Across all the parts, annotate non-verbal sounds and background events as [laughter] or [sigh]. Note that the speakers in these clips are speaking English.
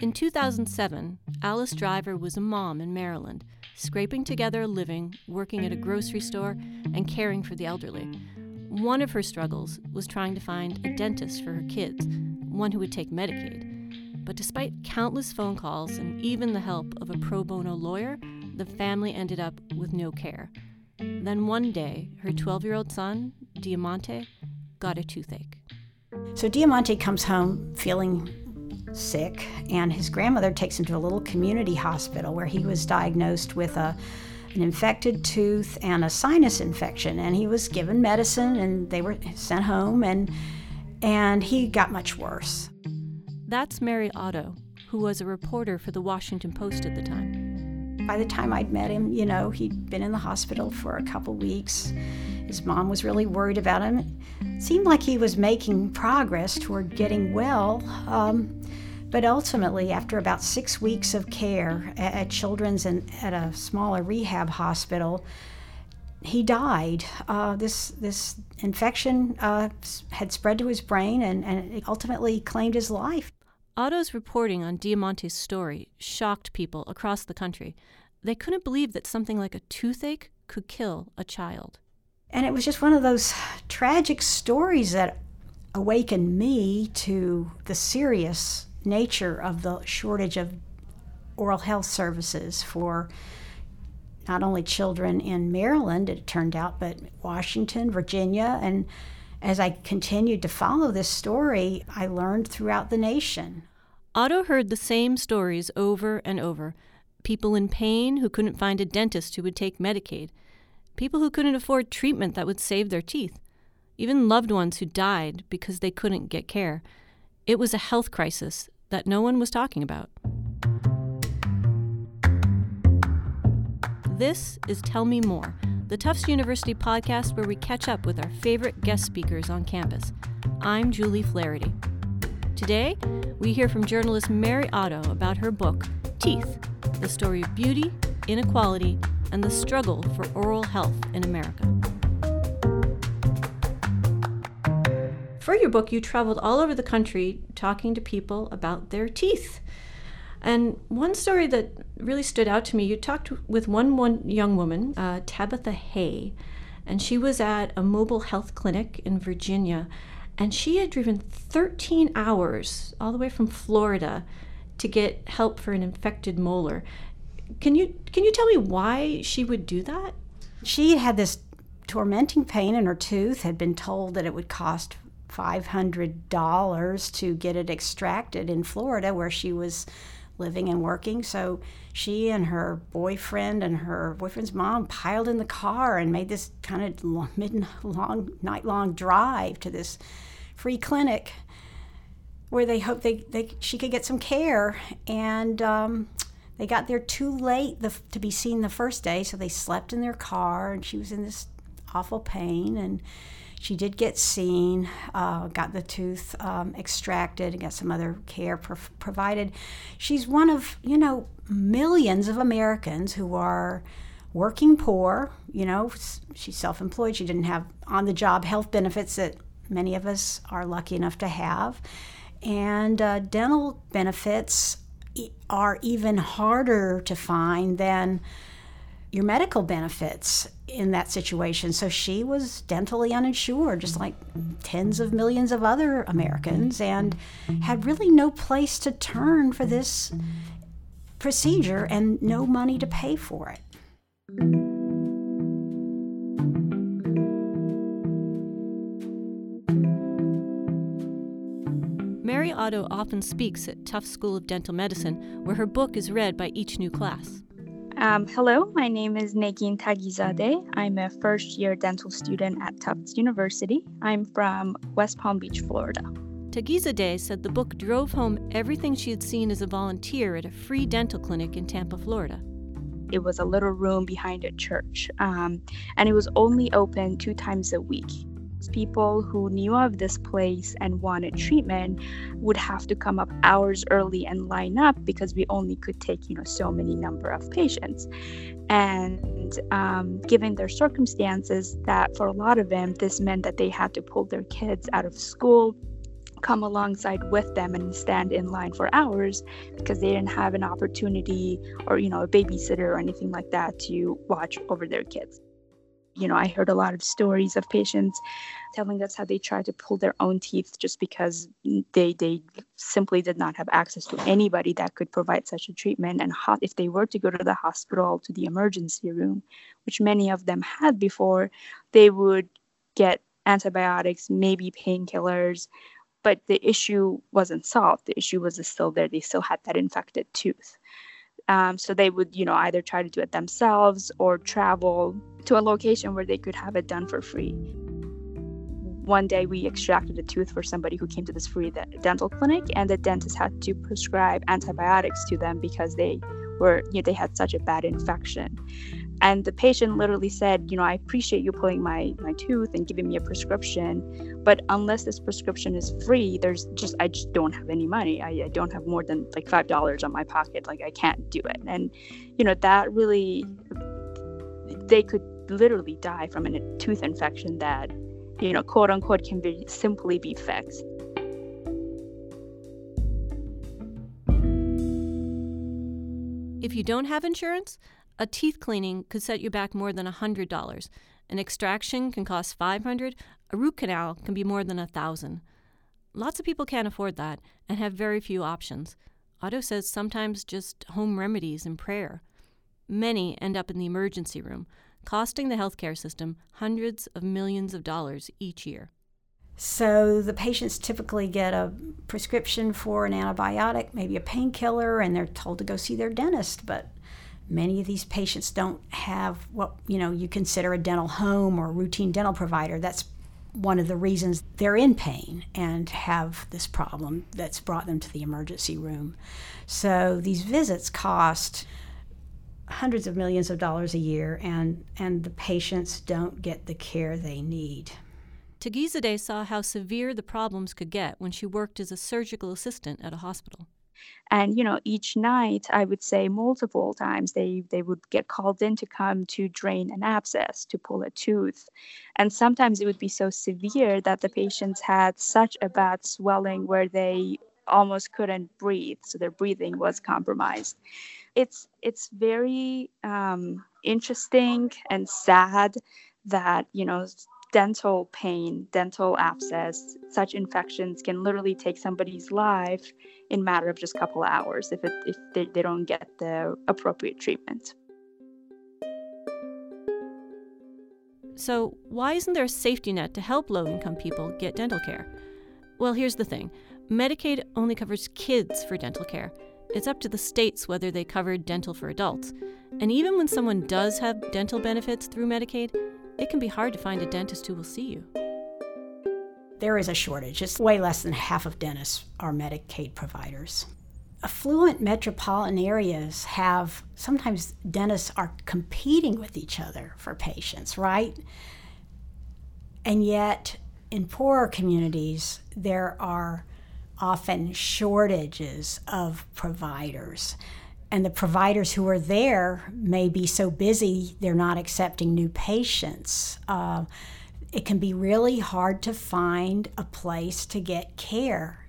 In 2007, Alyce Driver was a mom in Maryland, scraping together a living, working at a grocery store, and caring for the elderly. One of her struggles was trying to find a dentist for her kids, one who would take Medicaid. But despite countless phone calls and even the help of a pro bono lawyer, the family ended up with no care. Then one day, her 12 year old son, Deamonte, got a toothache. So Deamonte comes home feeling sick, and his grandmother takes him to a little community hospital where he was diagnosed with a an infected tooth and a sinus infection and he was given medicine and they were sent home and and he got much worse. That's Mary Otto, who was a reporter for the Washington Post at the time. By the time I'd met him, you know, he'd been in the hospital for a couple weeks. His mom was really worried about him. It seemed like he was making progress toward getting well. Um, but ultimately, after about six weeks of care at, at Children's and at a smaller rehab hospital, he died. Uh, this this infection uh, had spread to his brain and, and it ultimately claimed his life. Otto's reporting on Deamonte's story shocked people across the country. They couldn't believe that something like a toothache could kill a child. And it was just one of those tragic stories that awakened me to the serious nature of the shortage of oral health services for not only children in Maryland, it turned out, but Washington, Virginia. And as I continued to follow this story, I learned throughout the nation. Otto heard the same stories over and over people in pain who couldn't find a dentist who would take Medicaid, people who couldn't afford treatment that would save their teeth, even loved ones who died because they couldn't get care. It was a health crisis that no one was talking about. This is Tell Me More, the Tufts University podcast where we catch up with our favorite guest speakers on campus. I'm Julie Flaherty. Today, we hear from journalist Mary Otto about her book, Teeth The Story of Beauty, Inequality, and the Struggle for Oral Health in America. For your book, you traveled all over the country talking to people about their teeth. And one story that really stood out to me, you talked with one, one young woman, uh, Tabitha Hay, and she was at a mobile health clinic in Virginia, and she had driven 13 hours all the way from Florida to get help for an infected molar. Can you can you tell me why she would do that? She had this tormenting pain in her tooth, had been told that it would cost $500 to get it extracted in Florida where she was living and working. So she and her boyfriend and her boyfriend's mom piled in the car and made this kind of long, [laughs] mid long night long drive to this free clinic where they hoped they, they she could get some care and um, they got there too late the, to be seen the first day so they slept in their car and she was in this awful pain and she did get seen, uh, got the tooth um, extracted, and got some other care pro- provided. She's one of, you know, millions of Americans who are working poor. You know, she's self employed. She didn't have on the job health benefits that many of us are lucky enough to have. And uh, dental benefits are even harder to find than your medical benefits in that situation. So she was dentally uninsured, just like tens of millions of other Americans, and had really no place to turn for this procedure and no money to pay for it. Mary Otto often speaks at Tufts School of Dental Medicine, where her book is read by each new class. Um, hello, my name is Negin Taghizadeh. I'm a first year dental student at Tufts University. I'm from West Palm Beach, Florida. Taghizadeh said the book drove home everything she had seen as a volunteer at a free dental clinic in Tampa, Florida. It was a little room behind a church, um, and it was only open two times a week people who knew of this place and wanted treatment would have to come up hours early and line up because we only could take you know so many number of patients. And um, given their circumstances that for a lot of them this meant that they had to pull their kids out of school come alongside with them and stand in line for hours because they didn't have an opportunity or you know a babysitter or anything like that to watch over their kids you know i heard a lot of stories of patients telling us how they tried to pull their own teeth just because they they simply did not have access to anybody that could provide such a treatment. And if they were to go to the hospital to the emergency room which many of them had before they would get antibiotics maybe painkillers. But the issue wasn't solved. The issue was still there. They still had that infected tooth um, so they would, you know, either try to do it themselves or travel to a location where they could have it done for free. One day we extracted a tooth for somebody who came to this free dental clinic, and the dentist had to prescribe antibiotics to them because they were, you know, they had such a bad infection. And the patient literally said, you know, I appreciate you pulling my my tooth and giving me a prescription, but unless this prescription is free, there's just I just don't have any money. I, I don't have more than like five dollars on my pocket. Like I can't do it. And you know, that really they could literally die from a tooth infection that, you know, quote unquote can be simply be fixed. If you don't have insurance, a teeth cleaning could set you back more than $100. An extraction can cost 500, a root canal can be more than a 1000. Lots of people can't afford that and have very few options. Otto says sometimes just home remedies and prayer. Many end up in the emergency room, costing the healthcare system hundreds of millions of dollars each year. So the patients typically get a prescription for an antibiotic, maybe a painkiller, and they're told to go see their dentist. But Many of these patients don't have what you know you consider a dental home or routine dental provider. That's one of the reasons they're in pain and have this problem that's brought them to the emergency room. So these visits cost hundreds of millions of dollars a year and and the patients don't get the care they need. Taghizadeh saw how severe the problems could get when she worked as a surgical assistant at a hospital and you know each night i would say multiple times they they would get called in to come to drain an abscess to pull a tooth. And sometimes it would be so severe that the patients had such a bad swelling where they almost couldn't breathe so their breathing was compromised. It's it's very um, interesting and sad that you know dental pain, dental abscess, such infections can literally take somebody's life in matter of just a couple hours if, it, if they, they don't get the appropriate treatment. So, why isn't there a safety net to help low income people get dental care? Well, here's the thing Medicaid only covers kids for dental care. It's up to the states whether they cover dental for adults. And even when someone does have dental benefits through Medicaid, it can be hard to find a dentist who will see you. There is a shortage. It's way less than half of dentists are Medicaid providers. Affluent metropolitan areas have sometimes dentists are competing with each other for patients, right? And yet, in poorer communities, there are often shortages of providers and the providers who are there may be so busy they're not accepting new patients. Uh, it can be really hard to find a place to get care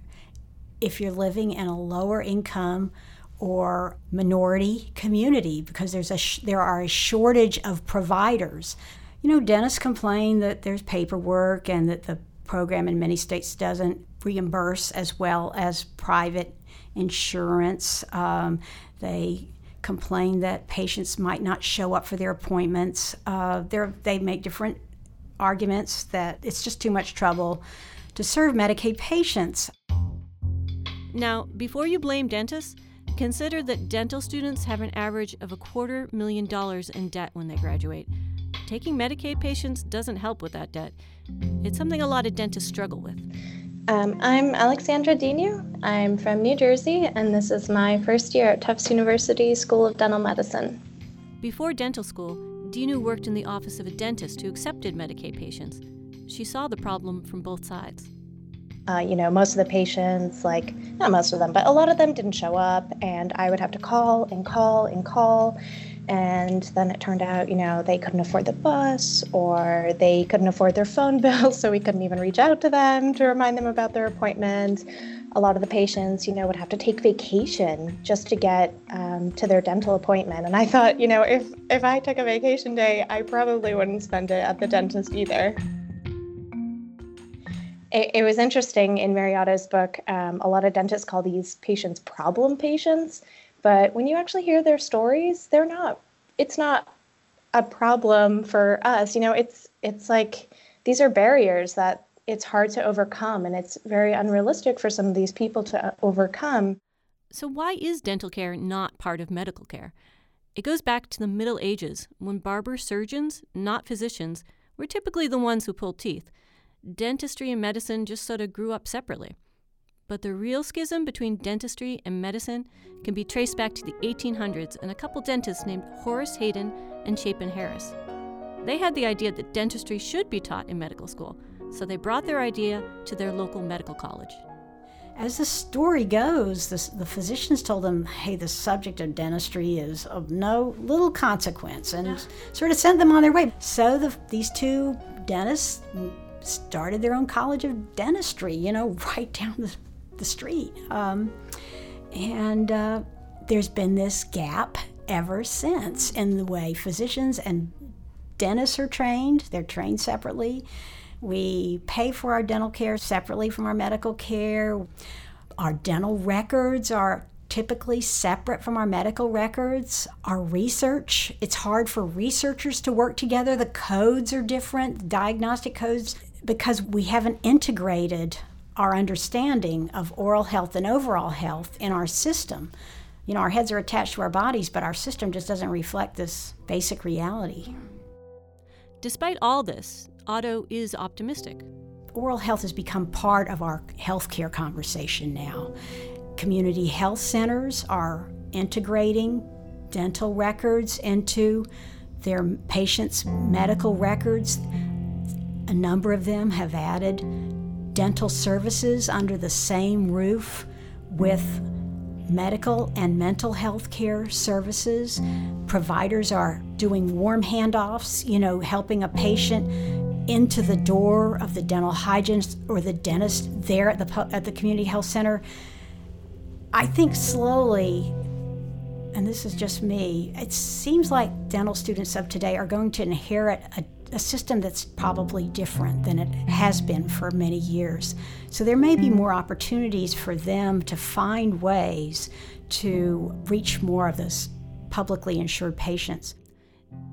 if you're living in a lower income or minority community because there's a sh- there are a shortage of providers. You know, dentists complain that there's paperwork and that the program in many states doesn't reimburse as well as private insurance. Um, they complain that patients might not show up for their appointments. Uh, they make different arguments that it's just too much trouble to serve Medicaid patients. Now, before you blame dentists, consider that dental students have an average of a quarter million dollars in debt when they graduate. Taking Medicaid patients doesn't help with that debt. It's something a lot of dentists struggle with. Um, I'm Alexandra Dinu. I'm from New Jersey, and this is my first year at Tufts University School of Dental Medicine. Before dental school, Dinu worked in the office of a dentist who accepted Medicaid patients. She saw the problem from both sides. Uh, you know, most of the patients, like, not most of them, but a lot of them didn't show up, and I would have to call and call and call And then it turned out, you know, they couldn't afford the bus or they couldn't afford their phone [laughs] bill, so we couldn't even reach out to them to remind them about their appointment. A lot of the patients, you know, would have to take vacation just to get um, to their dental appointment. And I thought, you know, if if I took a vacation day, I probably wouldn't spend it at the dentist either. It, it was interesting in Mary Otto's book. Um, a lot of dentists call these patients problem patients but when you actually hear their stories, they're not, it's not a problem for us. You know, it's, it's like these are barriers that it's hard to overcome and it's very unrealistic for some of these people to uh, overcome. So, why is dental care not part of medical care? It goes back to the Middle Ages when barber surgeons, not physicians, were typically the ones who pulled teeth. Dentistry and medicine just sort of grew up separately. But the real schism between dentistry and medicine can be traced back to the 1800s and a couple dentists named Horace Hayden and Chapin Harris. They had the idea that dentistry should be taught in medical school, so they brought their idea to their local medical college. As the story goes, the, the physicians told them, hey, the subject of dentistry is of no little consequence, and sort of sent them on their way. So the, these two dentists started their own college of dentistry, you know, [laughs] right down the the street. Um, and uh, there's been this gap ever since in the way physicians and dentists are trained, they're trained separately. We pay for our dental care separately from our medical care. Our dental records are typically separate from our medical records. Our research, it's hard for researchers to work together. The codes are different, diagnostic codes, because we haven't integrated our understanding of oral health and overall health in our system. You know, our heads are attached to our bodies, but our system just doesn't reflect this basic reality. Despite all this, Otto is optimistic. Oral health has become part of our healthcare conversation now. Community health centers are integrating dental records into their patients' medical records. A number of them have added dental services under the same roof with medical and mental health care services. Providers are doing warm handoffs, you know, helping a patient into the door of the dental hygienist or the dentist there at the at the community health center. I think slowly and this is just me, it seems like dental students of today are going to inherit a a system that's probably different than it has been for many years. So there may be more opportunities for them to find ways to reach more of those publicly insured patients.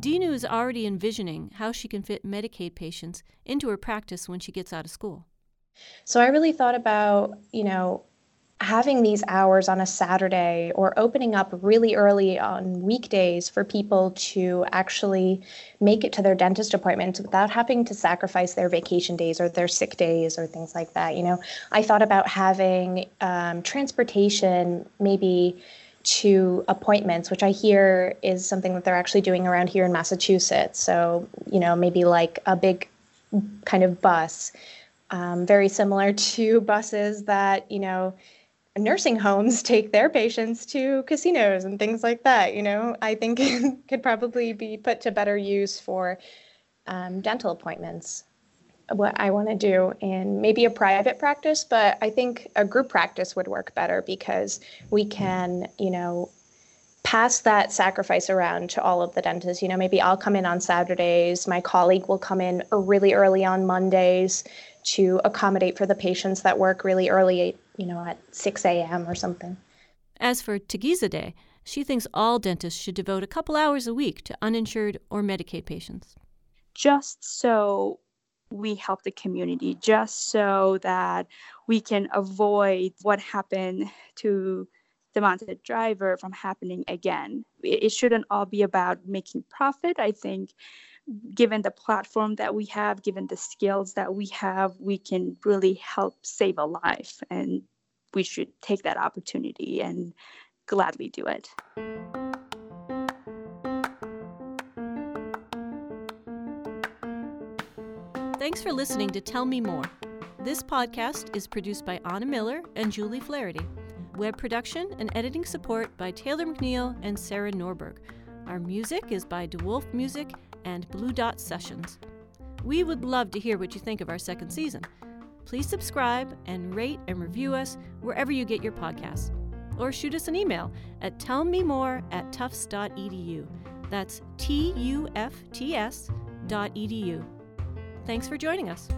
Dinu is already envisioning how she can fit Medicaid patients into her practice when she gets out of school. So I really thought about, you know, having these hours on a Saturday or opening up really early on weekdays for people to actually make it to their dentist appointments without having to sacrifice their vacation days or their sick days or things like that. You know, I thought about having um, transportation maybe to appointments, which I hear is something that they're actually doing around here in Massachusetts. So, you know, maybe like a big kind of bus. Um, very similar [laughs] to buses that you know nursing homes [laughs] take their patients to casinos and things like that. You know, I think [laughs] could probably be put to better use for um, dental appointments. What I want to do in maybe a private practice, but I think a group practice would work better because we can, you know, pass that sacrifice around to all of the dentists. You know, maybe I'll come in on Saturdays, my colleague will come in really early on Mondays to accommodate for the patients that work really early you know, at 6 a.m. or something. As for Day, she thinks all dentists should devote a couple hours a week to uninsured or Medicaid patients. Just so we help the community, just so that we can avoid what happened to Deamonte Driver from happening again. It shouldn't all be about making profit. I think given the platform that we have, given the skills that we have, we can really help save a life. And we should take that opportunity and gladly do it. Thanks for listening to Tell Me More. This podcast is produced by Anna Miller and Julie Flaherty. Web production and editing support by Taylor McNeil and Sarah Norberg. Our music is by DeWolf Music and Blue Dot Sessions. We would love to hear what you think of our second season. Please subscribe and rate and review us wherever you get your podcasts. Or shoot us an email at tellmemore at tufts.edu. That's T U F T S dot edu. Thanks for joining us.